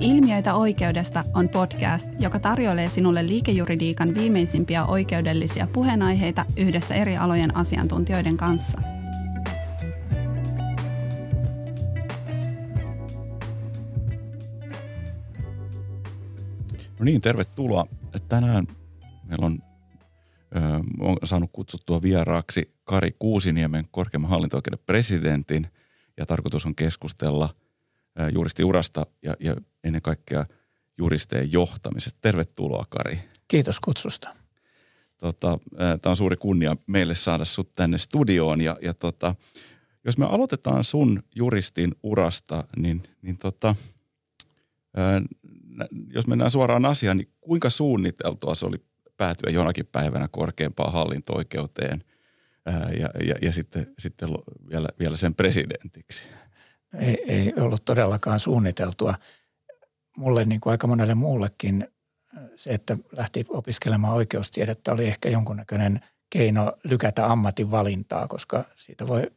Ilmiöitä oikeudesta on podcast, joka tarjoilee sinulle liikejuridiikan viimeisimpiä oikeudellisia puheenaiheita yhdessä eri alojen asiantuntijoiden kanssa. No niin, tervetuloa. Tänään meillä on, ö, on saanut kutsuttua vieraaksi Kari Kuusiniemen korkeimman hallinto-oikeuden presidentin ja tarkoitus on keskustella juristiurasta ja, ja ennen kaikkea juristeen johtamisesta. Tervetuloa Kari. Kiitos kutsusta. Tota, Tämä on suuri kunnia meille saada sut tänne studioon ja, ja tota, jos me aloitetaan sun juristin urasta, niin, niin tota, jos mennään suoraan asiaan, niin kuinka suunniteltua se oli päätyä jonakin päivänä korkeampaan hallinto-oikeuteen ja, ja, ja sitten, sitten vielä, vielä sen presidentiksi? Ei, ei ollut todellakaan suunniteltua. Mulle niin kuin aika monelle muullekin se, että lähti opiskelemaan oikeustiedettä oli ehkä jonkunnäköinen keino lykätä ammatin valintaa, koska siitä voi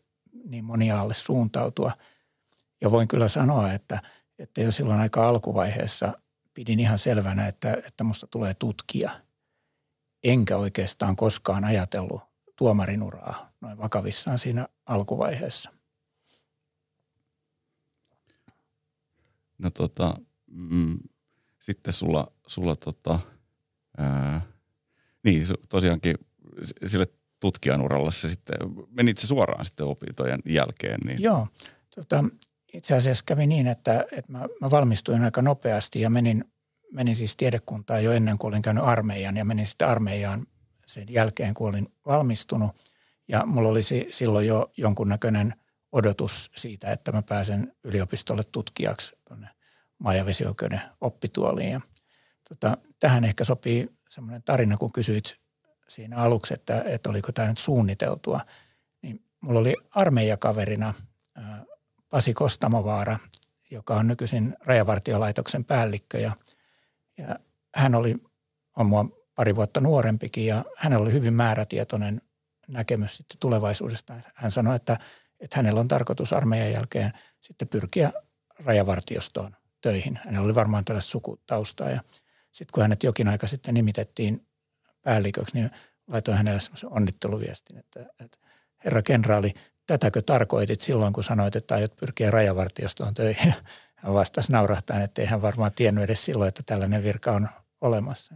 niin monia alle suuntautua. Ja voin kyllä sanoa, että, että jo silloin aika alkuvaiheessa pidin ihan selvänä, että, että musta tulee tutkija. Enkä oikeastaan koskaan ajatellut tuomarin uraa noin vakavissaan siinä alkuvaiheessa. No tota, mm, sitten sulla, sulla tota, ää, niin tosiaankin sille tutkijan uralla se sitten, menit se suoraan sitten opintojen jälkeen? Niin. Joo, tota, itse asiassa kävi niin, että, että mä, mä valmistuin aika nopeasti ja menin, menin siis tiedekuntaan jo ennen kuin olin käynyt armeijan ja menin sitten armeijaan sen jälkeen, kun olin valmistunut. Ja mulla oli silloin jo jonkunnäköinen odotus siitä, että mä pääsen yliopistolle tutkijaksi tuonne maa- ja vesioikeuden oppituoliin. Ja, tota, tähän ehkä sopii semmoinen tarina, kun kysyit siinä aluksi, että, että oliko tämä nyt suunniteltua. Niin mulla oli armeijakaverina Pasi Kostamovaara, joka on nykyisin Rajavartiolaitoksen päällikkö ja, ja hän oli, on mua pari vuotta nuorempikin ja hänellä oli hyvin määrätietoinen näkemys sitten tulevaisuudesta. Hän sanoi, että, että hänellä on tarkoitus armeijan jälkeen sitten pyrkiä rajavartiostoon töihin. Hänellä oli varmaan tällaista sukutaustaa ja sitten kun hänet jokin aika sitten nimitettiin päälliköksi, niin laitoin hänelle semmoisen onnitteluviestin, että, että herra kenraali, tätäkö tarkoitit silloin, kun sanoit, että aiot pyrkiä rajavartiostoon töihin? Hän vastasi naurahtaen, että ei hän varmaan tiennyt edes silloin, että tällainen virka on olemassa.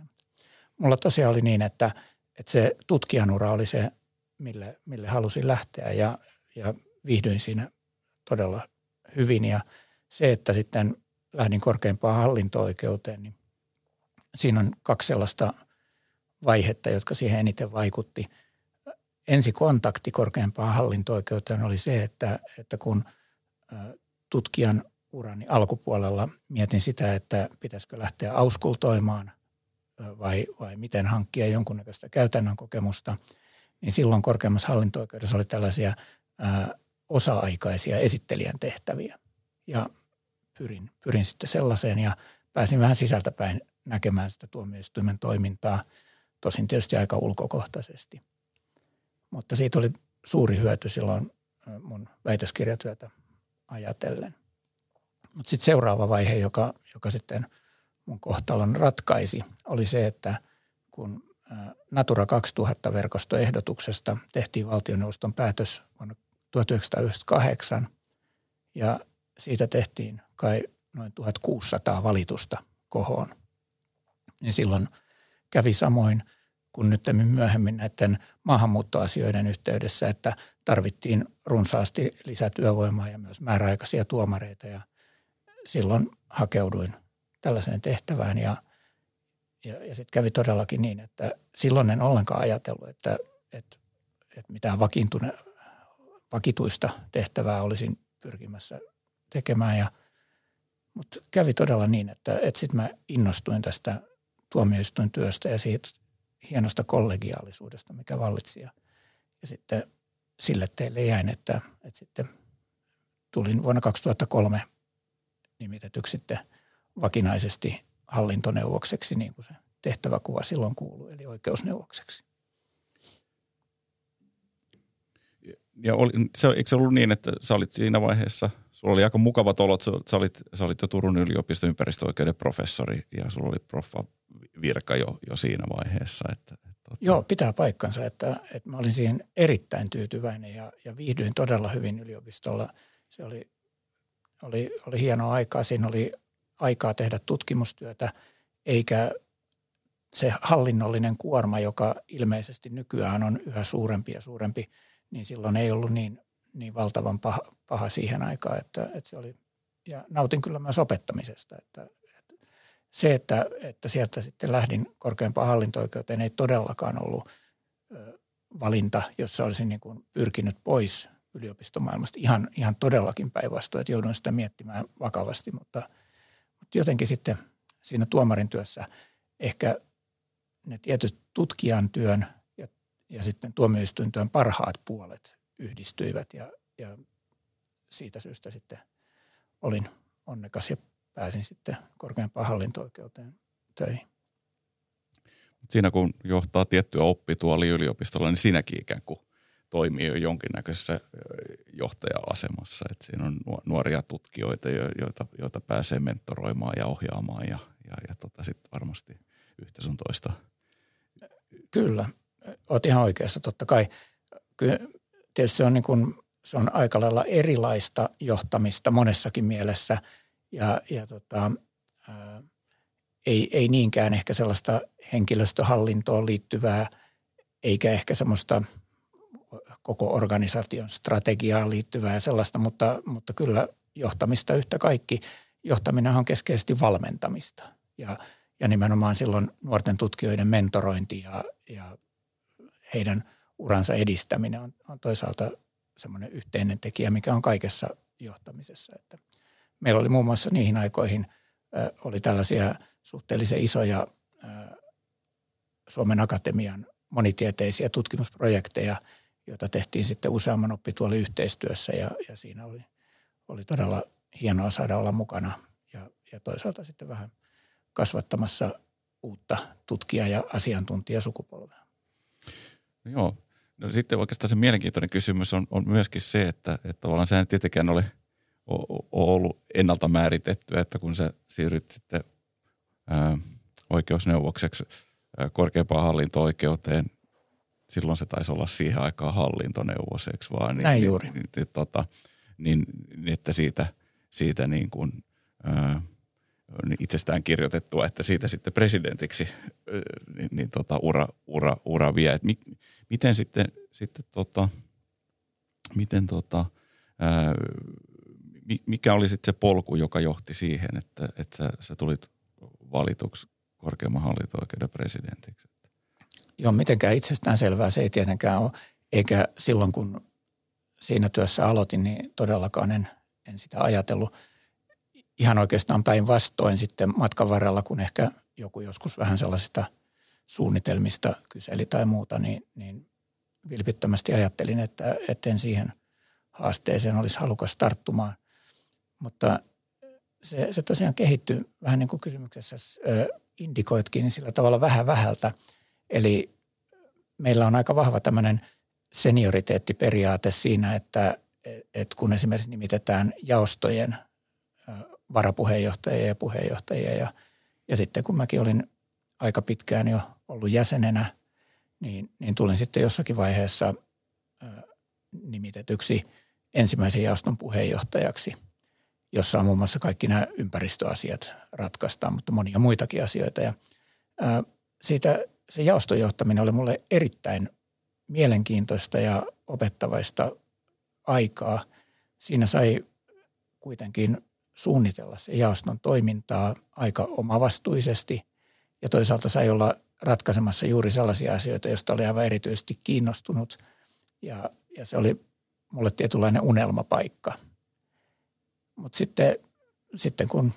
Mulla tosiaan oli niin, että, että se tutkijanura oli se, mille, mille halusin lähteä ja, ja viihdyin siinä todella hyvin. Ja se, että sitten lähdin korkeimpaan hallinto-oikeuteen, niin siinä on kaksi sellaista vaihetta, jotka siihen eniten vaikutti – ensi kontakti korkeampaan hallinto-oikeuteen oli se, että, että kun tutkijan urani alkupuolella mietin sitä, että pitäisikö lähteä auskultoimaan vai, vai miten hankkia jonkunnäköistä käytännön kokemusta, niin silloin korkeammassa hallinto-oikeudessa oli tällaisia osa-aikaisia esittelijän tehtäviä. Ja pyrin, pyrin sitten sellaiseen ja pääsin vähän sisältäpäin näkemään sitä tuomioistuimen toimintaa, tosin tietysti aika ulkokohtaisesti – mutta siitä oli suuri hyöty silloin mun väitöskirjatyötä ajatellen. Mutta sitten seuraava vaihe, joka, joka sitten mun kohtalon ratkaisi, oli se, että kun Natura 2000-verkostoehdotuksesta tehtiin valtioneuvoston päätös vuonna 1998 ja siitä tehtiin kai noin 1600 valitusta kohoon. Niin silloin kävi samoin – kuin nyt myöhemmin näiden maahanmuuttoasioiden yhteydessä, että tarvittiin runsaasti lisätyövoimaa ja myös määräaikaisia tuomareita ja silloin hakeuduin tällaiseen tehtävään ja, ja, ja sitten kävi todellakin niin, että silloin en ollenkaan ajatellut, että, että, että mitään vakiintune, vakituista tehtävää olisin pyrkimässä tekemään ja mutta kävi todella niin, että, että sitten mä innostuin tästä tuomioistuin työstä ja siitä hienosta kollegiaalisuudesta, mikä vallitsi. Ja, ja sitten sille teille jäin, että, että sitten tulin vuonna 2003 nimitetyksi sitten vakinaisesti hallintoneuvokseksi, niin kuin se tehtäväkuva silloin kuului, eli oikeusneuvokseksi. Ja oli, se, eikö se ollut niin, että sä olit siinä vaiheessa sulla oli aika mukavat olot. Sä, sä, olit, sä olit jo Turun yliopiston ympäristöoikeuden professori ja sulla oli proffa virka jo, jo siinä vaiheessa. Että, että, Joo, pitää paikkansa, että, että mä olin siihen erittäin tyytyväinen ja, ja viihdyin todella hyvin yliopistolla. Se oli, oli, oli hienoa aikaa. Siinä oli aikaa tehdä tutkimustyötä, eikä se hallinnollinen kuorma, joka ilmeisesti nykyään on yhä suurempi ja suurempi, niin silloin ei ollut niin, niin valtavan paha, paha siihen aikaan, että, että se oli, ja nautin kyllä myös opettamisesta, että, että se, että, että sieltä sitten lähdin korkeampaan hallinto-oikeuteen, ei todellakaan ollut valinta, jossa olisin niin kuin pyrkinyt pois yliopistomaailmasta. Ihan, ihan todellakin päinvastoin, että joudun sitä miettimään vakavasti, mutta, mutta jotenkin sitten siinä tuomarin työssä ehkä ne tietyt tutkijan työn ja, sitten tuomioistuintyön parhaat puolet yhdistyivät ja, ja siitä syystä sitten olin onnekas ja pääsin sitten korkeampaan hallinto-oikeuteen töihin. Siinä kun johtaa tiettyä oppituoli yliopistolla, niin siinäkin ikään kuin toimii jo jonkinnäköisessä johtaja-asemassa. Että siinä on nuoria tutkijoita, joita, joita pääsee mentoroimaan ja ohjaamaan ja, ja, ja tota sitten varmasti yhtä sun toista – Kyllä, olet ihan oikeassa. Totta kai kyllä, tietysti se on, niin kuin, se on aika lailla erilaista johtamista monessakin mielessä ja, ja tota, ää, ei, ei niinkään ehkä sellaista henkilöstöhallintoon liittyvää eikä ehkä semmoista koko organisaation strategiaan liittyvää sellaista, mutta, mutta kyllä johtamista yhtä kaikki. Johtaminen on keskeisesti valmentamista ja, ja nimenomaan silloin nuorten tutkijoiden mentorointi ja, ja heidän uransa edistäminen on, on toisaalta semmoinen yhteinen tekijä, mikä on kaikessa johtamisessa. Että meillä oli muun muassa niihin aikoihin äh, oli tällaisia suhteellisen isoja äh, Suomen Akatemian monitieteisiä tutkimusprojekteja, joita tehtiin sitten useamman oppituoli yhteistyössä ja, ja siinä oli, oli todella hienoa saada olla mukana ja, ja toisaalta sitten vähän kasvattamassa uutta tutkija- ja asiantuntijasukupolvea. No joo. No sitten oikeastaan se mielenkiintoinen kysymys on, on myöskin se, että, että tavallaan sehän tietenkään ole, ole ollut ennalta määritetty, että kun sä siirryt sitten ää, oikeusneuvokseksi ää, korkeampaan hallinto-oikeuteen, silloin se taisi olla siihen aikaan hallintoneuvos, vaan? Niin, Näin juuri. Niin, niin, tota, niin, niin, että siitä, siitä niin kuin, ää, niin itsestään kirjoitettua, että siitä sitten presidentiksi niin, niin tota, ura, ura, ura vie. Et mi, miten sitten, sitten tota, miten tota, ää, mikä oli sitten se polku, joka johti siihen, että, että sä, sä tulit valituksi korkeimman hallinto-oikeuden presidentiksi? Joo, mitenkään itsestään selvää se ei tietenkään ole. Eikä silloin, kun siinä työssä aloitin, niin todellakaan en, en sitä ajatellut – ihan oikeastaan päinvastoin sitten matkan varrella, kun ehkä joku joskus vähän sellaisista suunnitelmista kyseli tai muuta, niin, niin vilpittömästi ajattelin, että etten siihen haasteeseen olisi halukas tarttumaan. Mutta se, se tosiaan kehittyi vähän niin kuin kysymyksessä indikoitkin niin sillä tavalla vähän vähältä. Eli meillä on aika vahva tämmöinen senioriteettiperiaate siinä, että, että kun esimerkiksi nimitetään jaostojen varapuheenjohtajia ja puheenjohtajia. Ja, ja sitten kun mäkin olin aika pitkään jo ollut jäsenenä, niin, niin tulin sitten jossakin vaiheessa ä, nimitetyksi ensimmäisen jaoston puheenjohtajaksi, jossa on muun muassa kaikki nämä ympäristöasiat ratkaistaan, mutta monia muitakin asioita. Ja, ä, siitä se jaoston johtaminen oli mulle erittäin mielenkiintoista ja opettavaista aikaa. Siinä sai kuitenkin suunnitella se jaoston toimintaa aika omavastuisesti. Ja toisaalta sai olla ratkaisemassa juuri sellaisia asioita, joista oli aivan erityisesti kiinnostunut. Ja, ja se oli mulle tietynlainen unelmapaikka. Mutta sitten, sitten kun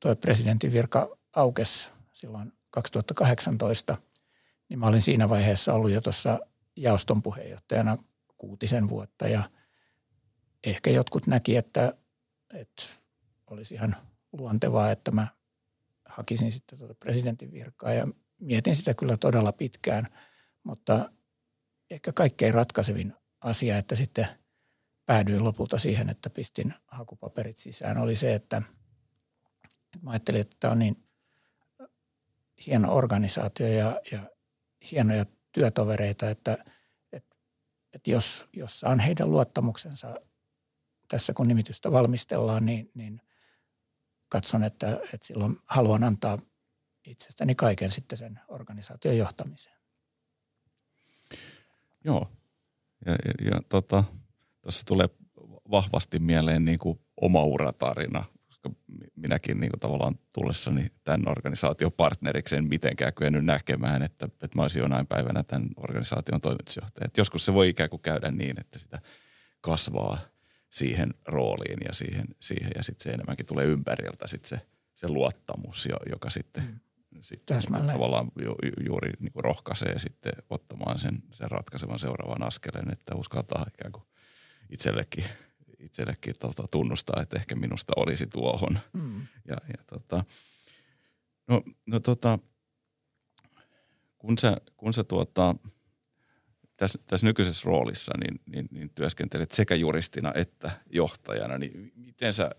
tuo presidentin virka aukesi silloin 2018, niin mä olin siinä vaiheessa ollut jo tuossa jaoston puheenjohtajana kuutisen vuotta. Ja ehkä jotkut näki, että että olisi ihan luontevaa, että mä hakisin sitten tuota presidentin virkaa ja mietin sitä kyllä todella pitkään, mutta ehkä kaikkein ratkaisevin asia, että sitten päädyin lopulta siihen, että pistin hakupaperit sisään, oli se, että mä ajattelin, että tämä on niin hieno organisaatio ja, ja hienoja työtovereita, että, että, että jos, jos saan heidän luottamuksensa tässä, kun nimitystä valmistellaan, niin, niin katson, että, että silloin haluan antaa itsestäni kaiken sitten sen organisaation johtamiseen. Joo. Ja, ja, ja tota, tuossa tulee vahvasti mieleen niin kuin oma uratarina, koska minäkin niin kuin tavallaan tullessani tämän organisaation partneriksi en mitenkään kyennyt näkemään, että, että mä olisin jonain päivänä tämän organisaation toimitusjohtaja. Et joskus se voi ikään kuin käydä niin, että sitä kasvaa siihen rooliin ja siihen, siihen ja sitten se enemmänkin tulee ympäriltä sit se, se luottamus, joka sitten mm sitten tavallaan ju, ju, juuri niin kuin rohkaisee sitten ottamaan sen, sen ratkaisevan seuraavan askeleen, että uskaltaa ikään kuin itsellekin, itsellekin tota, tunnustaa, että ehkä minusta olisi tuohon. Mm. Ja, ja tota, no, no tota, kun sä, kun sä tuota, tässä, tässä nykyisessä roolissa niin, niin, niin työskentelet sekä juristina että johtajana, niin miten sä,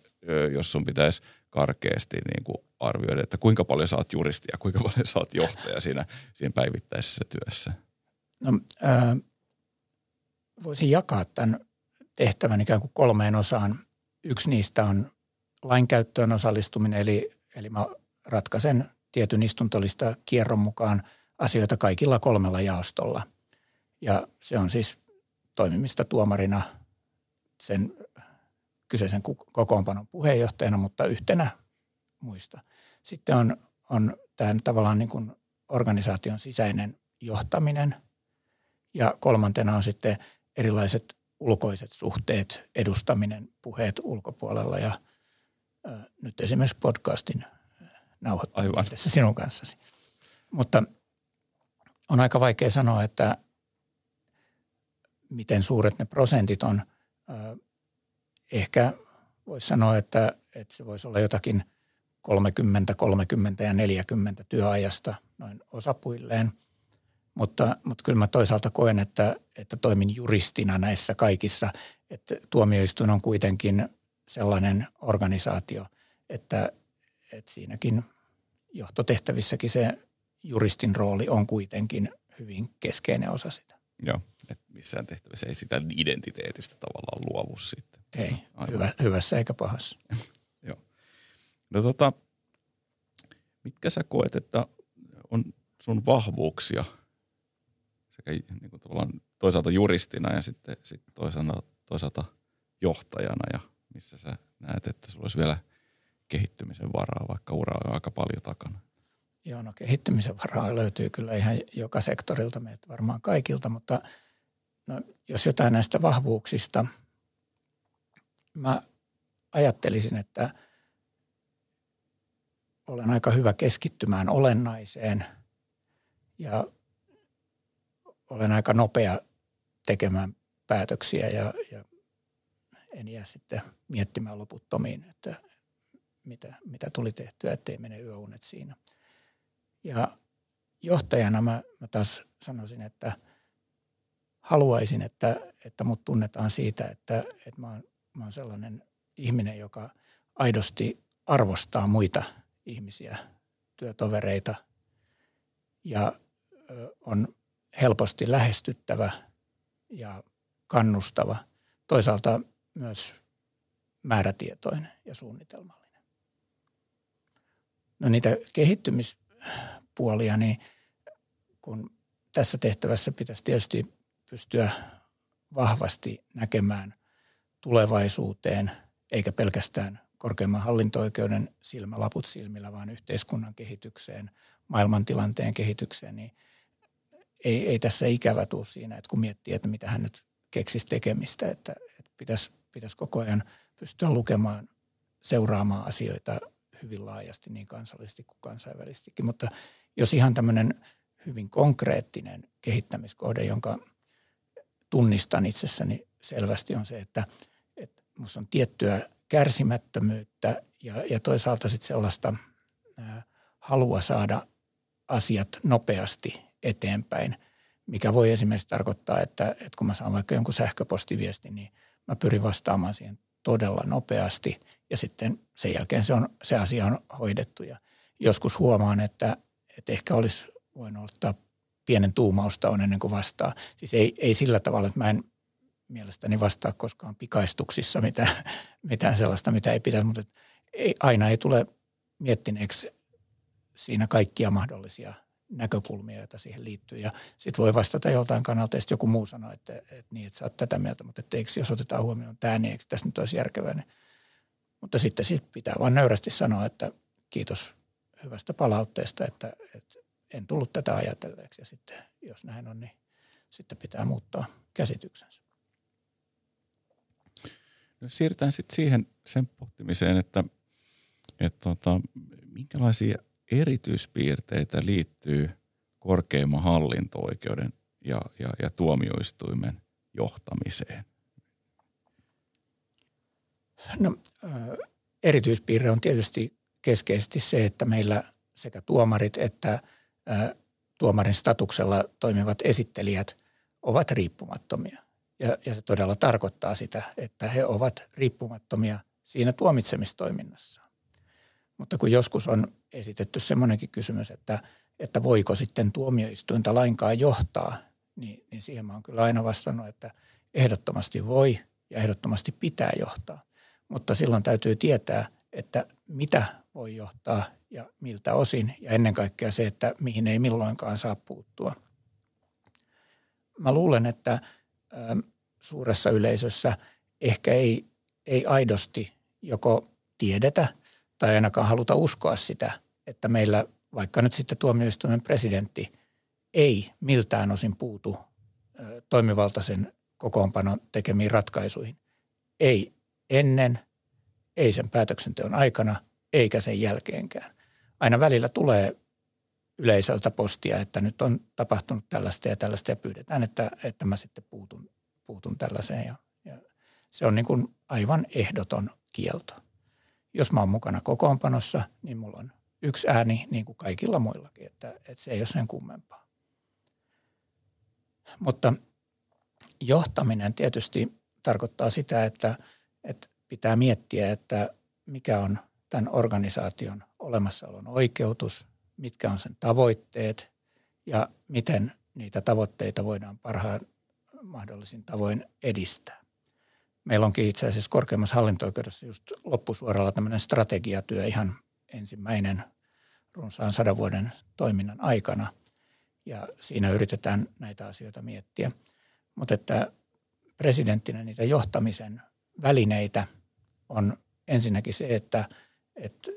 jos sun pitäisi karkeasti niin kuin arvioida, että kuinka paljon saat juristia kuinka paljon saat johtaja siinä, siinä päivittäisessä työssä? No, ää, voisin jakaa tämän tehtävän ikään kuin kolmeen osaan. Yksi niistä on lainkäyttöön osallistuminen, eli, eli mä ratkaisen tietyn istuntolista kierron mukaan asioita kaikilla kolmella jaostolla. Ja se on siis toimimista tuomarina sen kyseisen kokoonpanon puheenjohtajana, mutta yhtenä muista. Sitten on, on tämä tavallaan niin kuin organisaation sisäinen johtaminen ja kolmantena on sitten erilaiset ulkoiset suhteet, edustaminen, puheet ulkopuolella ja ä, nyt esimerkiksi podcastin nauhoittaminen tässä sinun kanssasi. Mutta on aika vaikea sanoa, että miten suuret ne prosentit on. Ehkä voisi sanoa, että, että se voisi olla jotakin – 30, 30 ja 40 työajasta noin osapuilleen. Mutta, mutta kyllä mä toisaalta koen, että, että toimin juristina näissä kaikissa, että tuomioistuin on kuitenkin sellainen organisaatio, että, että siinäkin johtotehtävissäkin se juristin rooli on kuitenkin hyvin keskeinen osa sitä. Joo, että missään tehtävissä ei sitä identiteetistä tavallaan luovu sitten. Ei, hyvä, hyvässä eikä pahassa. No tota, mitkä sä koet, että on sun vahvuuksia sekä niin kuin tavallaan toisaalta juristina ja sitten, sitten toisaalta, toisaalta johtajana ja missä sä näet, että sulla olisi vielä kehittymisen varaa, vaikka ura on aika paljon takana? Joo, no kehittymisen varaa löytyy kyllä ihan joka sektorilta, meitä varmaan kaikilta, mutta no, jos jotain näistä vahvuuksista, mä ajattelisin, että – olen aika hyvä keskittymään olennaiseen ja olen aika nopea tekemään päätöksiä ja, ja en jää sitten miettimään loputtomiin, että mitä, mitä tuli tehtyä, ettei mene yöunet siinä. Ja johtajana mä, mä taas sanoisin, että haluaisin, että, että mut tunnetaan siitä, että, että mä, oon, mä oon sellainen ihminen, joka aidosti arvostaa muita – ihmisiä, työtovereita ja on helposti lähestyttävä ja kannustava. Toisaalta myös määrätietoinen ja suunnitelmallinen. No niitä kehittymispuolia, niin kun tässä tehtävässä pitäisi tietysti pystyä vahvasti näkemään tulevaisuuteen, eikä pelkästään korkeimman hallinto-oikeuden silmälaput silmillä, vaan yhteiskunnan kehitykseen, maailmantilanteen kehitykseen, niin ei, ei tässä ikävä tule siinä, että kun miettii, että mitä hän nyt keksisi tekemistä, että, että pitäisi, pitäisi koko ajan pystyä lukemaan, seuraamaan asioita hyvin laajasti niin kansallisesti kuin kansainvälisestikin. Mutta jos ihan tämmöinen hyvin konkreettinen kehittämiskohde, jonka tunnistan itsessäni selvästi on se, että, että minusta on tiettyä kärsimättömyyttä ja, ja toisaalta sitten sellaista ää, halua saada asiat nopeasti eteenpäin, mikä voi esimerkiksi tarkoittaa, että, että kun mä saan vaikka jonkun sähköpostiviestin, niin mä pyrin vastaamaan siihen todella nopeasti ja sitten sen jälkeen se, on, se asia on hoidettu. Ja joskus huomaan, että, että ehkä olisi voinut ottaa pienen tuumausta on ennen kuin vastaa. Siis ei, ei sillä tavalla, että mä en mielestäni vastaa koskaan pikaistuksissa mitään, mitään sellaista, mitä ei pitäisi, mutta ei, aina ei tule miettineeksi siinä kaikkia mahdollisia näkökulmia, joita siihen liittyy. Ja sitten voi vastata joltain kannalta, ja joku muu sanoo, että, että, niin, että sä oot tätä mieltä, mutta että eikö, jos otetaan huomioon tämä, niin eikö tässä nyt olisi järkevää. Niin. Mutta sitten sit pitää vain nöyrästi sanoa, että kiitos hyvästä palautteesta, että, että en tullut tätä ajatelleeksi. Ja sitten jos näin on, niin sitten pitää muuttaa käsityksensä. No siirrytään sitten siihen sen pohtimiseen, että, että tota, minkälaisia erityispiirteitä liittyy korkeimman hallinto-oikeuden ja, ja, ja tuomioistuimen johtamiseen? No, erityispiirre on tietysti keskeisesti se, että meillä sekä tuomarit että tuomarin statuksella toimivat esittelijät ovat riippumattomia. Ja, ja se todella tarkoittaa sitä, että he ovat riippumattomia siinä tuomitsemistoiminnassa. Mutta kun joskus on esitetty semmoinenkin kysymys, että, että voiko sitten tuomioistuinta lainkaan johtaa, niin, niin siihen mä oon kyllä aina vastannut, että ehdottomasti voi ja ehdottomasti pitää johtaa. Mutta silloin täytyy tietää, että mitä voi johtaa ja miltä osin ja ennen kaikkea se, että mihin ei milloinkaan saa puuttua. Mä luulen, että suuressa yleisössä ehkä ei, ei aidosti joko tiedetä tai ainakaan haluta uskoa sitä, että meillä vaikka nyt sitten tuomioistuimen presidentti ei miltään osin puutu toimivaltaisen kokoonpanon tekemiin ratkaisuihin. Ei ennen, ei sen päätöksenteon aikana, eikä sen jälkeenkään. Aina välillä tulee yleisöltä postia, että nyt on tapahtunut tällaista ja tällaista ja pyydetään, että, että mä sitten puutun, puutun tällaiseen. Ja, ja se on niin kuin aivan ehdoton kielto. Jos mä oon mukana kokoonpanossa, niin mulla on yksi ääni niin kuin kaikilla muillakin, että, että se ei ole sen kummempaa. Mutta johtaminen tietysti tarkoittaa sitä, että, että pitää miettiä, että mikä on tämän organisaation olemassaolon oikeutus, mitkä on sen tavoitteet ja miten niitä tavoitteita voidaan parhaan mahdollisin tavoin edistää. Meillä onkin itse asiassa korkeimmassa hallinto-oikeudessa just loppusuoralla tämmöinen strategiatyö ihan ensimmäinen runsaan sadan vuoden toiminnan aikana. Ja siinä yritetään näitä asioita miettiä. Mutta että presidenttinä niitä johtamisen välineitä on ensinnäkin se, että, että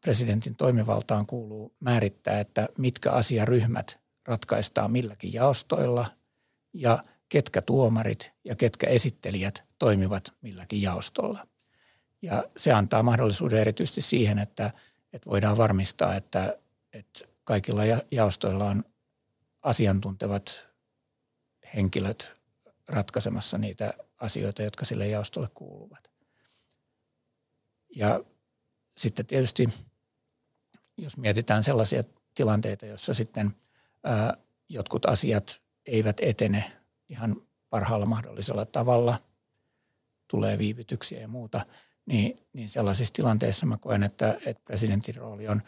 presidentin toimivaltaan kuuluu määrittää, että mitkä asiaryhmät ratkaistaan milläkin jaostoilla ja ketkä tuomarit ja ketkä esittelijät toimivat milläkin jaostolla. Ja se antaa mahdollisuuden erityisesti siihen, että, että voidaan varmistaa, että, että kaikilla jaostoilla on asiantuntevat henkilöt ratkaisemassa niitä asioita, jotka sille jaostolle kuuluvat. Ja sitten tietysti, jos mietitään sellaisia tilanteita, joissa sitten ää, jotkut asiat eivät etene ihan parhaalla mahdollisella tavalla, tulee viivytyksiä ja muuta, niin, niin sellaisissa tilanteissa mä koen, että, että presidentin rooli on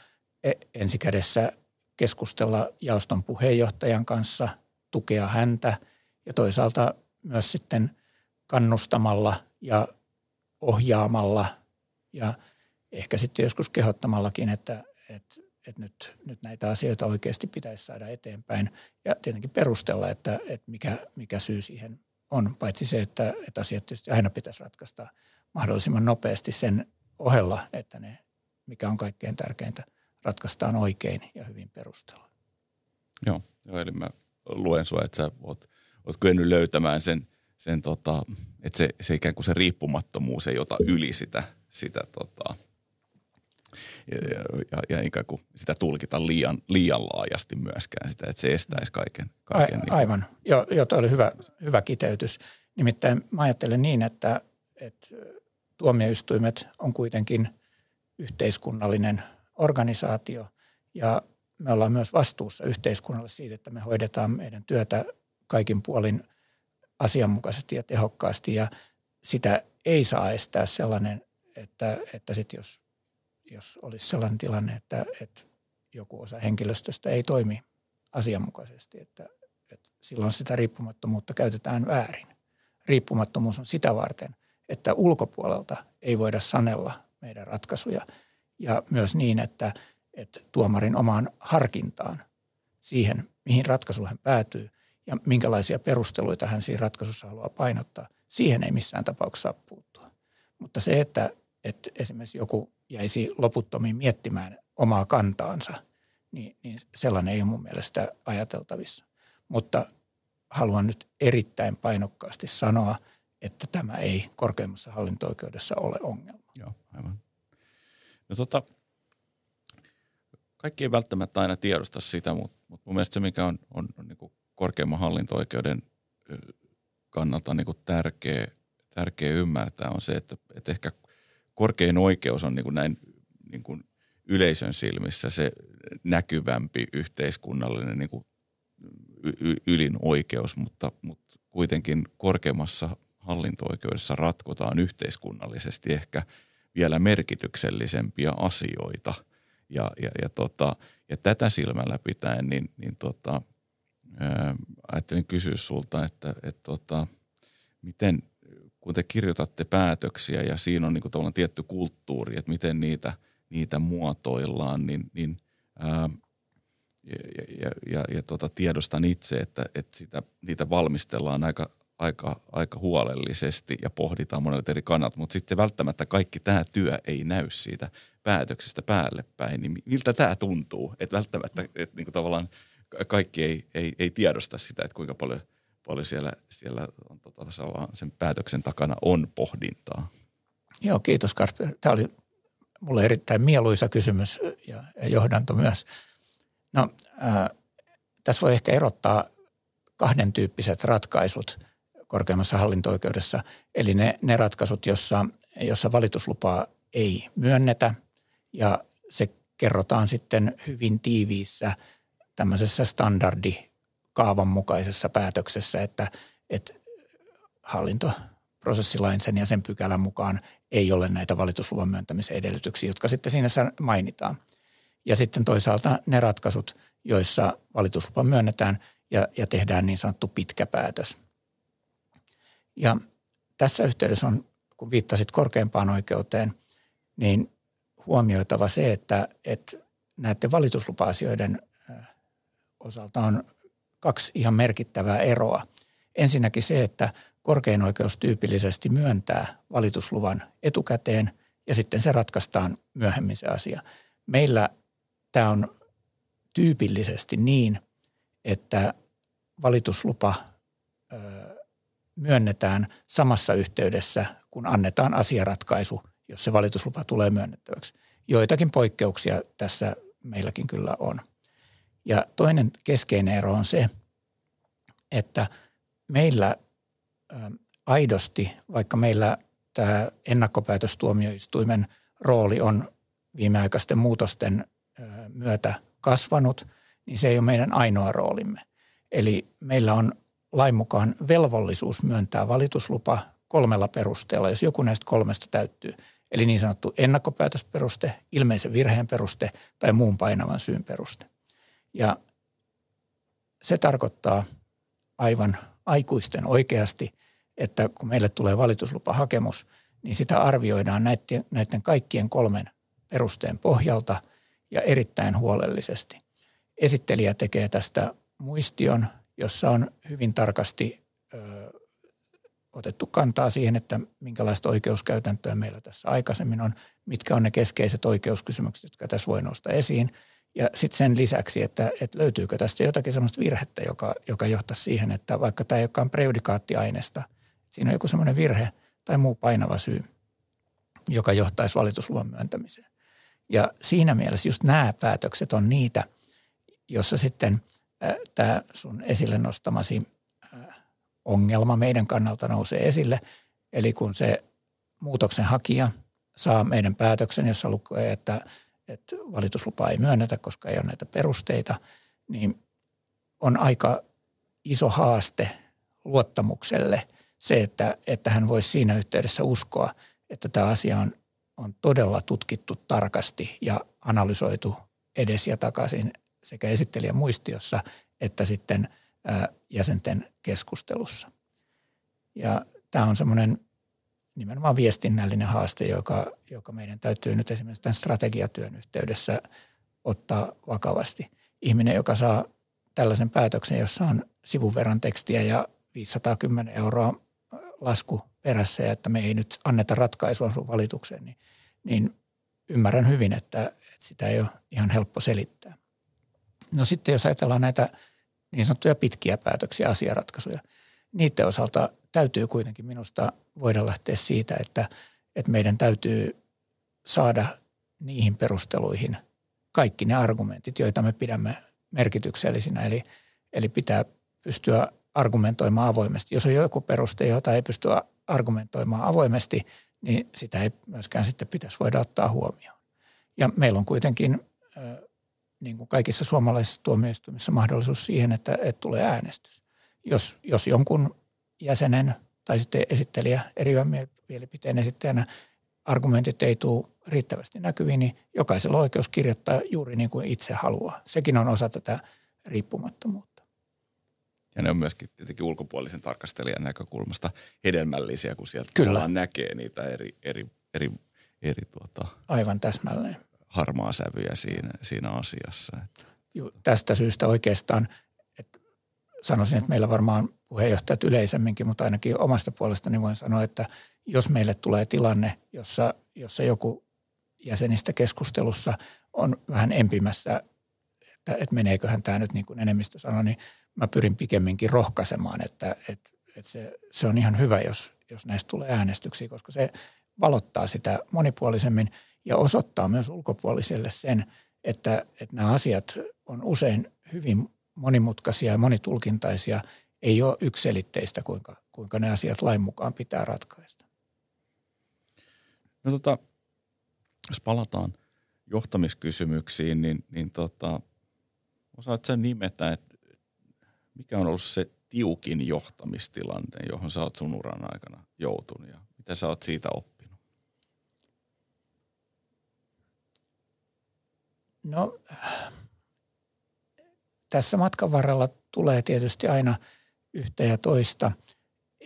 e, ensikädessä keskustella jaoston puheenjohtajan kanssa, tukea häntä ja toisaalta myös sitten kannustamalla ja ohjaamalla ja ehkä sitten joskus kehottamallakin, että, että, että nyt, nyt näitä asioita oikeasti pitäisi saada eteenpäin ja tietenkin perustella, että, että mikä, mikä syy siihen on, paitsi se, että, että asiat tietysti aina pitäisi ratkaista mahdollisimman nopeasti sen ohella, että ne, mikä on kaikkein tärkeintä, ratkaistaan oikein ja hyvin perustella. Joo, joo eli mä luen sua, että sä oot, oot kyennyt löytämään sen, sen tota, että se, se ikään kuin se riippumattomuus ei ota yli sitä, sitä tota, ja, ja, ja ikään kuin sitä tulkita liian, liian laajasti myöskään sitä, että se estäisi kaiken. kaiken A, niin. Aivan. Joo, jo, toi oli hyvä, hyvä kiteytys. Nimittäin mä ajattelen niin, että, että tuomioistuimet on kuitenkin yhteiskunnallinen organisaatio ja me ollaan myös vastuussa yhteiskunnalle siitä, että me hoidetaan meidän työtä kaikin puolin asianmukaisesti ja tehokkaasti ja sitä ei saa estää sellainen, että, että sit jos, jos olisi sellainen tilanne, että, että joku osa henkilöstöstä ei toimi asianmukaisesti, että, että silloin sitä riippumattomuutta käytetään väärin. Riippumattomuus on sitä varten, että ulkopuolelta ei voida sanella meidän ratkaisuja ja myös niin, että, että tuomarin omaan harkintaan siihen, mihin ratkaisu hän päätyy ja minkälaisia perusteluita hän siinä ratkaisussa haluaa painottaa, siihen ei missään tapauksessa saa puuttua. Mutta se, että, että esimerkiksi joku jäisi loputtomiin miettimään omaa kantaansa, niin, niin sellainen ei ole mun mielestä ajateltavissa. Mutta haluan nyt erittäin painokkaasti sanoa, että tämä ei korkeimmassa hallinto-oikeudessa ole ongelma. Joo, aivan. No tota, kaikki ei välttämättä aina tiedosta sitä, mutta, mutta mun mielestä se, mikä on, on, on korkeimman hallinto-oikeuden kannalta niin kuin tärkeä, tärkeä ymmärtää, on se, että, että ehkä korkein oikeus on niin kuin näin niin kuin yleisön silmissä se näkyvämpi yhteiskunnallinen niin kuin ylin oikeus, mutta, mutta kuitenkin korkeimmassa hallinto-oikeudessa ratkotaan yhteiskunnallisesti ehkä vielä merkityksellisempiä asioita. Ja, ja, ja, tota, ja tätä silmällä pitäen, niin, niin tota, ää, ajattelin kysyä sulta, että et, tota, miten, kun te kirjoitatte päätöksiä ja siinä on niin kuin tavallaan tietty kulttuuri, että miten niitä, niitä muotoillaan, niin, niin ää, ja, ja, ja, ja tota, tiedostan itse, että, että sitä, niitä valmistellaan aika, aika, aika huolellisesti ja pohditaan monet eri kannat, mutta sitten välttämättä kaikki tämä työ ei näy siitä päätöksestä päälle päin. Niin miltä tämä tuntuu? Että välttämättä että niin kuin tavallaan kaikki ei, ei, ei tiedosta sitä, että kuinka paljon, paljon siellä, siellä on, tota, sen päätöksen takana on pohdintaa. Joo, kiitos Kasper. Tämä oli mulle erittäin mieluisa kysymys ja, ja johdanto myös. No, äh, tässä voi ehkä erottaa kahden tyyppiset ratkaisut korkeimmassa hallinto-oikeudessa. Eli ne, ne ratkaisut, jossa, jossa valituslupaa ei myönnetä ja se kerrotaan sitten hyvin tiiviissä tämmöisessä standardikaavan mukaisessa päätöksessä, että, että hallintoprosessilain sen ja sen pykälän mukaan ei ole näitä valitusluvan myöntämisen edellytyksiä, jotka sitten siinä mainitaan. Ja sitten toisaalta ne ratkaisut, joissa valituslupa myönnetään ja, ja tehdään niin sanottu pitkä päätös. Ja tässä yhteydessä on, kun viittasit korkeimpaan oikeuteen, niin huomioitava se, että, että näiden valituslupa-asioiden osalta on kaksi ihan merkittävää eroa. Ensinnäkin se, että korkein oikeus tyypillisesti myöntää valitusluvan etukäteen ja sitten se ratkaistaan myöhemmin se asia. Meillä tämä on tyypillisesti niin, että valituslupa myönnetään samassa yhteydessä, kun annetaan asiaratkaisu, jos se valituslupa tulee myönnettäväksi. Joitakin poikkeuksia tässä meilläkin kyllä on. Ja toinen keskeinen ero on se, että meillä aidosti, vaikka meillä tämä ennakkopäätöstuomioistuimen rooli on viimeaikaisten muutosten myötä kasvanut, niin se ei ole meidän ainoa roolimme. Eli meillä on lain mukaan velvollisuus myöntää valituslupa kolmella perusteella, jos joku näistä kolmesta täyttyy. Eli niin sanottu ennakkopäätösperuste, ilmeisen virheen peruste tai muun painavan syyn peruste. Ja se tarkoittaa aivan aikuisten oikeasti, että kun meille tulee valituslupahakemus, niin sitä arvioidaan näiden, näiden kaikkien kolmen perusteen pohjalta ja erittäin huolellisesti. Esittelijä tekee tästä muistion, jossa on hyvin tarkasti ö, otettu kantaa siihen, että minkälaista oikeuskäytäntöä meillä tässä aikaisemmin on, mitkä on ne keskeiset oikeuskysymykset, jotka tässä voi nousta esiin. Ja sitten sen lisäksi, että, että löytyykö tästä jotakin sellaista virhettä, joka, joka johtaa siihen, että vaikka tämä ei olekaan prejudikaattiaineesta, siinä on joku sellainen virhe tai muu painava syy, joka johtaisi valitusluvan myöntämiseen. Ja siinä mielessä just nämä päätökset on niitä, jossa sitten – tämä sun esille nostamasi ongelma meidän kannalta nousee esille. Eli kun se muutoksen hakija saa meidän päätöksen, jossa lukee, että, että valituslupa ei myönnetä, koska ei ole näitä perusteita, niin on aika iso haaste luottamukselle se, että, että hän voisi siinä yhteydessä uskoa, että tämä asia on, on todella tutkittu tarkasti ja analysoitu edes ja takaisin sekä esittelijän muistiossa että sitten jäsenten keskustelussa. Ja tämä on semmoinen nimenomaan viestinnällinen haaste, joka, joka meidän täytyy nyt esimerkiksi tämän strategiatyön yhteydessä ottaa vakavasti. Ihminen, joka saa tällaisen päätöksen, jossa on sivun verran tekstiä ja 510 euroa lasku perässä ja että me ei nyt anneta ratkaisua sun valitukseen, niin, niin ymmärrän hyvin, että, että sitä ei ole ihan helppo selittää. No sitten jos ajatellaan näitä niin sanottuja pitkiä päätöksiä, asiaratkaisuja, niiden osalta täytyy kuitenkin minusta voida lähteä siitä, että, että meidän täytyy saada niihin perusteluihin kaikki ne argumentit, joita me pidämme merkityksellisinä. Eli, eli pitää pystyä argumentoimaan avoimesti. Jos on joku peruste, jota ei pysty argumentoimaan avoimesti, niin sitä ei myöskään sitten pitäisi voida ottaa huomioon. Ja meillä on kuitenkin niin kuin kaikissa suomalaisissa tuomioistuimissa mahdollisuus siihen, että, että tulee äänestys. Jos, jos jonkun jäsenen tai sitten esittelijä eriävän mielipiteen esittäjänä argumentit ei tule riittävästi näkyviin, niin jokaisella on oikeus kirjoittaa juuri niin kuin itse haluaa. Sekin on osa tätä riippumattomuutta. Ja ne on myöskin tietenkin ulkopuolisen tarkastelijan näkökulmasta hedelmällisiä, kun sieltä Kyllä. näkee niitä eri, eri, eri, eri tuota, Aivan täsmälleen. harmaa sävyjä siinä, siinä asiassa. Ju, tästä syystä oikeastaan, sanoisin, että meillä varmaan puheenjohtajat yleisemminkin, mutta ainakin omasta puolestani voin sanoa, että jos meille tulee tilanne, jossa, jossa joku jäsenistä keskustelussa on vähän empimässä, että, että meneeköhän tämä nyt niin kuin enemmistö sanoi, niin mä pyrin pikemminkin rohkaisemaan, että, että, että se, se on ihan hyvä, jos, jos näistä tulee äänestyksiä, koska se valottaa sitä monipuolisemmin ja osoittaa myös ulkopuoliselle sen, että, että nämä asiat on usein hyvin monimutkaisia ja monitulkintaisia – ei ole ykselitteistä, kuinka, kuinka ne asiat lain mukaan pitää ratkaista. No tota, jos palataan johtamiskysymyksiin, niin, niin tota, osaat sen nimetä, että mikä on ollut se tiukin johtamistilanne, johon sä oot sun uran aikana joutunut ja mitä sä oot siitä oppinut? No tässä matkan varrella tulee tietysti aina – yhtä ja toista.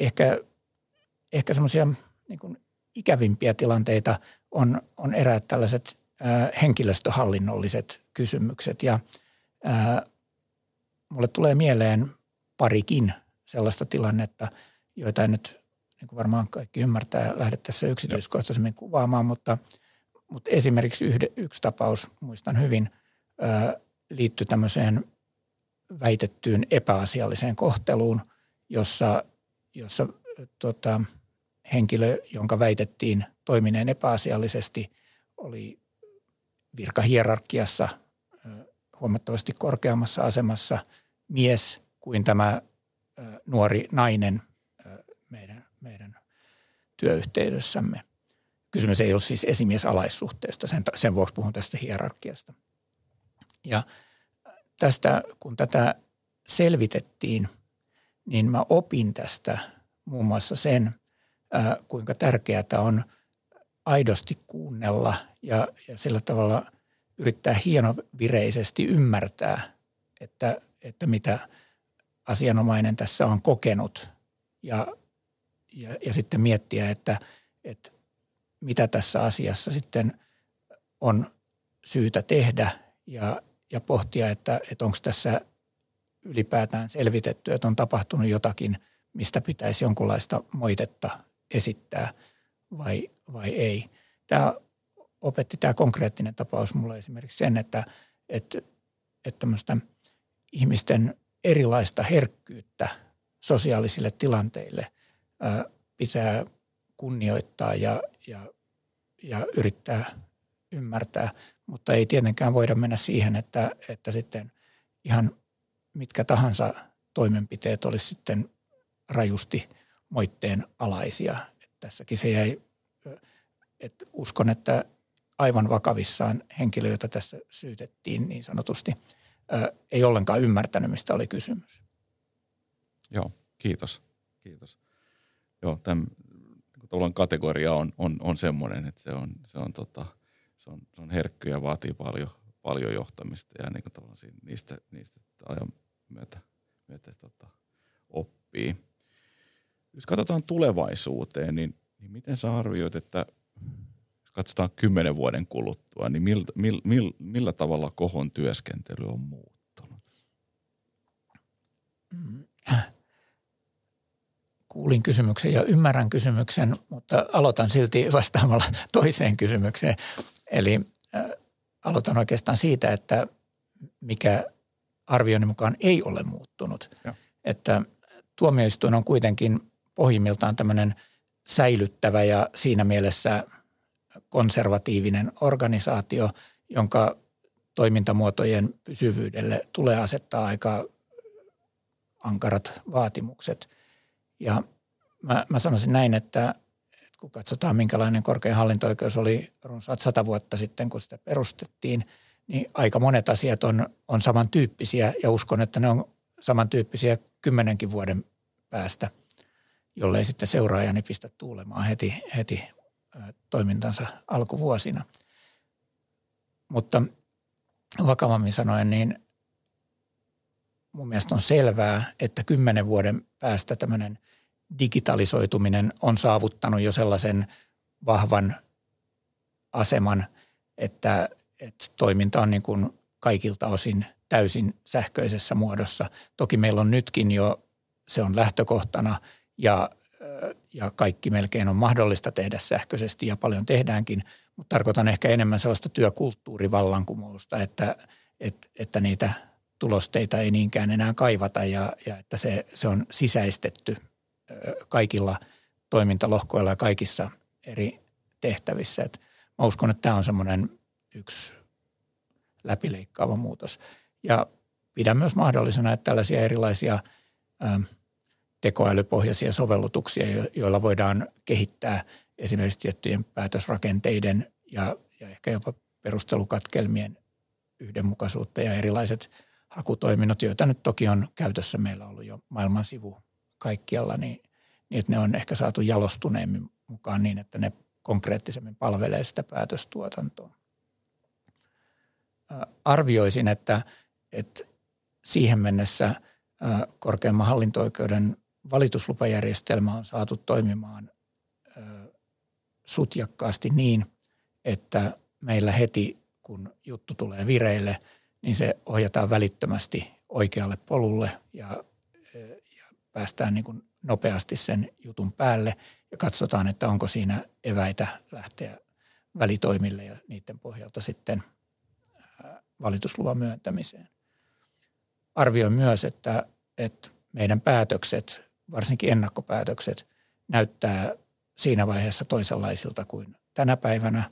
Ehkä, ehkä semmoisia niin ikävimpiä tilanteita on, on eräät tällaiset ää, henkilöstöhallinnolliset kysymykset. Ja ää, mulle tulee mieleen parikin sellaista tilannetta, joita en nyt niin kuin varmaan kaikki ymmärtää lähde tässä yksityiskohtaisemmin kuvaamaan, mutta, mutta esimerkiksi yhde, yksi tapaus, muistan hyvin, ää, liittyi tämmöiseen väitettyyn epäasialliseen kohteluun, jossa, jossa tota, henkilö, jonka väitettiin toimineen epäasiallisesti, oli virkahierarkiassa huomattavasti korkeammassa asemassa mies kuin tämä nuori nainen meidän, meidän työyhteisössämme. Kysymys ei ole siis esimiesalaissuhteesta, sen, sen vuoksi puhun tästä hierarkiasta. Ja tästä, kun tätä selvitettiin, niin mä opin tästä muun muassa sen, kuinka tärkeää on aidosti kuunnella ja, ja sillä tavalla yrittää hienovireisesti ymmärtää, että, että mitä asianomainen tässä on kokenut. Ja, ja, ja sitten miettiä, että, että mitä tässä asiassa sitten on syytä tehdä ja, ja pohtia, että, että onko tässä ylipäätään selvitetty, että on tapahtunut jotakin, mistä pitäisi jonkunlaista moitetta esittää vai, vai ei. Tämä opetti tämä konkreettinen tapaus mulle esimerkiksi sen, että, että, että ihmisten erilaista herkkyyttä sosiaalisille tilanteille ää, pitää kunnioittaa ja, ja, ja yrittää ymmärtää, mutta ei tietenkään voida mennä siihen, että, että sitten ihan mitkä tahansa toimenpiteet olisi sitten rajusti moitteen alaisia. Et tässäkin se jäi, että uskon, että aivan vakavissaan henkilö, jota tässä syytettiin niin sanotusti, ei ollenkaan ymmärtänyt, mistä oli kysymys. Joo, kiitos. kiitos. joo, tämän tavallaan kategoria on, on, on semmoinen, että se on, se on, tota, se on, se on herkky ja vaatii paljon, paljon johtamista ja niin kuin niistä, niistä ajan myötä, myötä tota, oppii. Jos katsotaan tulevaisuuteen, niin, niin miten sä arvioit, että jos katsotaan kymmenen vuoden kuluttua, niin millä, millä, millä, millä tavalla kohon työskentely on muuttunut? Mm kuulin kysymyksen ja ymmärrän kysymyksen, mutta aloitan silti vastaamalla toiseen kysymykseen. Eli äh, aloitan oikeastaan siitä, että mikä arvioni mukaan ei ole muuttunut. Ja. Että tuomioistuin on kuitenkin pohjimmiltaan tämmöinen säilyttävä ja siinä mielessä konservatiivinen organisaatio, jonka toimintamuotojen pysyvyydelle tulee asettaa aika ankarat vaatimukset – ja mä, mä sanoisin näin, että, että kun katsotaan minkälainen korkein hallinto-oikeus oli runsaat sata vuotta sitten, kun sitä perustettiin, niin aika monet asiat on, on samantyyppisiä ja uskon, että ne on samantyyppisiä kymmenenkin vuoden päästä, jollei sitten seuraajani pistä tuulemaan heti, heti toimintansa alkuvuosina. Mutta vakavammin sanoen, niin mun mielestä on selvää, että kymmenen vuoden päästä tämmöinen – digitalisoituminen on saavuttanut jo sellaisen vahvan aseman, että, että toiminta on niin kuin kaikilta osin täysin sähköisessä muodossa. Toki meillä on nytkin jo, se on lähtökohtana ja, ja kaikki melkein on mahdollista tehdä sähköisesti ja paljon tehdäänkin, mutta tarkoitan ehkä enemmän sellaista työkulttuurivallankumousta, että, että, että niitä tulosteita ei niinkään enää kaivata ja, ja että se, se on sisäistetty kaikilla toimintalohkoilla ja kaikissa eri tehtävissä. Et mä uskon, että tämä on semmoinen yksi läpileikkaava muutos. Ja pidän myös mahdollisena, että tällaisia erilaisia tekoälypohjaisia sovellutuksia, joilla voidaan kehittää esimerkiksi tiettyjen päätösrakenteiden ja, ja ehkä jopa perustelukatkelmien yhdenmukaisuutta ja erilaiset hakutoiminnot, joita nyt toki on käytössä meillä ollut jo maailman sivu kaikkialla, niin, niin että ne on ehkä saatu jalostuneemmin mukaan niin, että ne konkreettisemmin palvelee sitä päätöstuotantoa. Arvioisin, että, että siihen mennessä korkeimman hallinto-oikeuden valituslupajärjestelmä on saatu toimimaan sutjakkaasti niin, että meillä heti kun juttu tulee vireille, niin se ohjataan välittömästi oikealle polulle ja päästään niin kuin nopeasti sen jutun päälle ja katsotaan, että onko siinä eväitä lähteä välitoimille ja niiden pohjalta sitten valitusluvan myöntämiseen. Arvioin myös, että, että meidän päätökset, varsinkin ennakkopäätökset, näyttää siinä vaiheessa toisenlaisilta kuin tänä päivänä.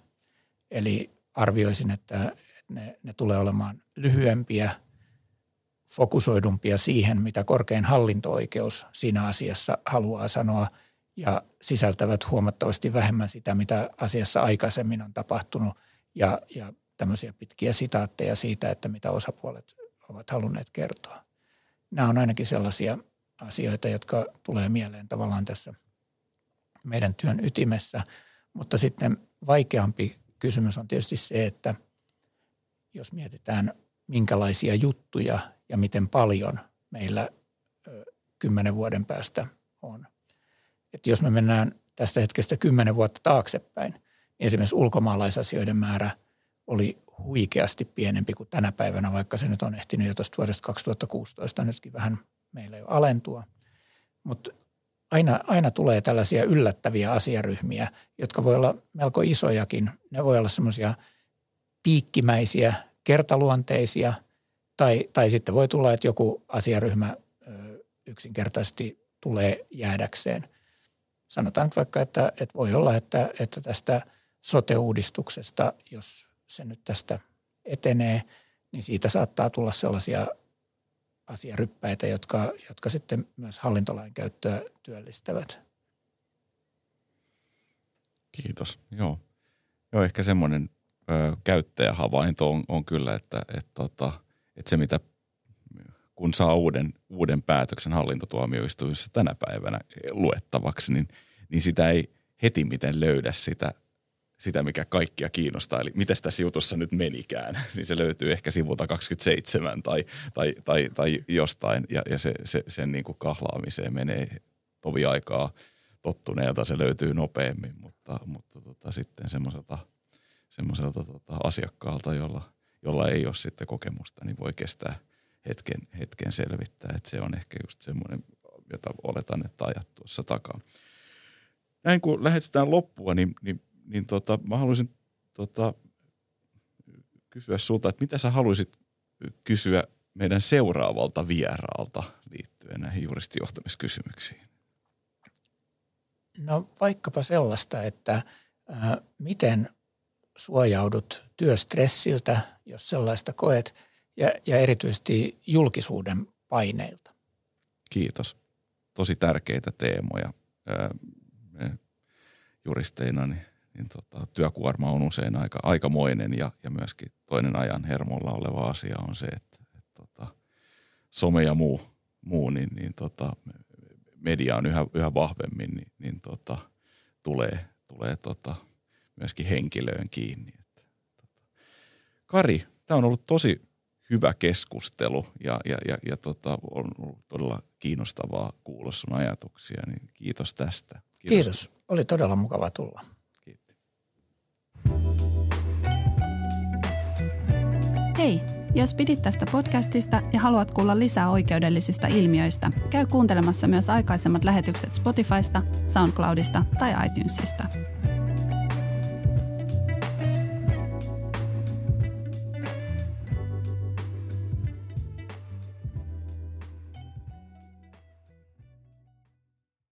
Eli arvioisin, että ne, ne tulee olemaan lyhyempiä – fokusoidumpia siihen, mitä korkein hallinto-oikeus siinä asiassa haluaa sanoa ja sisältävät huomattavasti vähemmän sitä, mitä asiassa aikaisemmin on tapahtunut ja, ja tämmöisiä pitkiä sitaatteja siitä, että mitä osapuolet ovat halunneet kertoa. Nämä on ainakin sellaisia asioita, jotka tulee mieleen tavallaan tässä meidän työn ytimessä, mutta sitten vaikeampi kysymys on tietysti se, että jos mietitään minkälaisia juttuja ja miten paljon meillä kymmenen vuoden päästä on. Että jos me mennään tästä hetkestä kymmenen vuotta taaksepäin, niin esimerkiksi ulkomaalaisasioiden määrä oli huikeasti pienempi kuin tänä päivänä, vaikka se nyt on ehtinyt jo tuosta vuodesta 2016 nytkin vähän meillä jo alentua. Mutta aina, aina tulee tällaisia yllättäviä asiaryhmiä, jotka voi olla melko isojakin. Ne voi olla semmoisia piikkimäisiä, kertaluonteisia – tai, tai sitten voi tulla, että joku asiaryhmä yksinkertaisesti tulee jäädäkseen. Sanotaan nyt vaikka, että, että voi olla, että, että tästä sote-uudistuksesta, jos se nyt tästä etenee, niin siitä saattaa tulla sellaisia asiaryppäitä, jotka, jotka sitten myös hallintolain käyttöä työllistävät. Kiitos. Joo, Joo ehkä semmoinen käyttäjähavainto on, on kyllä, että, että, että että se mitä kun saa uuden, uuden päätöksen hallintotuomioistuimessa tänä päivänä luettavaksi, niin, niin sitä ei heti miten löydä sitä, sitä, mikä kaikkia kiinnostaa. Eli miten tässä jutussa nyt menikään, niin se löytyy ehkä sivulta 27 tai, tai, tai, tai jostain. Ja, ja se, se, sen niin kuin kahlaamiseen menee tovi aikaa tottuneelta, se löytyy nopeammin, mutta, mutta tota, sitten semmoiselta semmoiselta tota, asiakkaalta, jolla, jolla ei ole sitten kokemusta, niin voi kestää – hetken, hetken selvittää. Että se on ehkä just semmoinen, jota oletan, että ajat tuossa takaa. Näin kun lähetetään loppua, niin, niin, niin tota, mä haluaisin tota, kysyä sulta, että mitä sä haluaisit kysyä meidän seuraavalta vieraalta liittyen näihin juristijohtamiskysymyksiin? No vaikkapa sellaista, että äh, miten suojaudut työstressiltä, jos sellaista koet – ja, ja erityisesti julkisuuden paineilta. Kiitos. Tosi tärkeitä teemoja. Me juristeina niin, niin tota, työkuorma on usein aika, aikamoinen ja, ja myöskin toinen ajan hermolla oleva asia on se, että, että tota, some ja muu, muu niin, niin tota, media on yhä, yhä vahvemmin, niin, niin tota, tulee, tulee tota, myöskin henkilöön kiinni. Että, tota. Kari, tämä on ollut tosi hyvä keskustelu ja, ja, ja, ja tota, on ollut todella kiinnostavaa kuulla sun ajatuksia, niin kiitos tästä. Kiitos. kiitos. Oli todella mukava tulla. Kiitos. Hei, jos pidit tästä podcastista ja haluat kuulla lisää oikeudellisista ilmiöistä, käy kuuntelemassa myös aikaisemmat lähetykset Spotifysta, SoundCloudista tai iTunesista.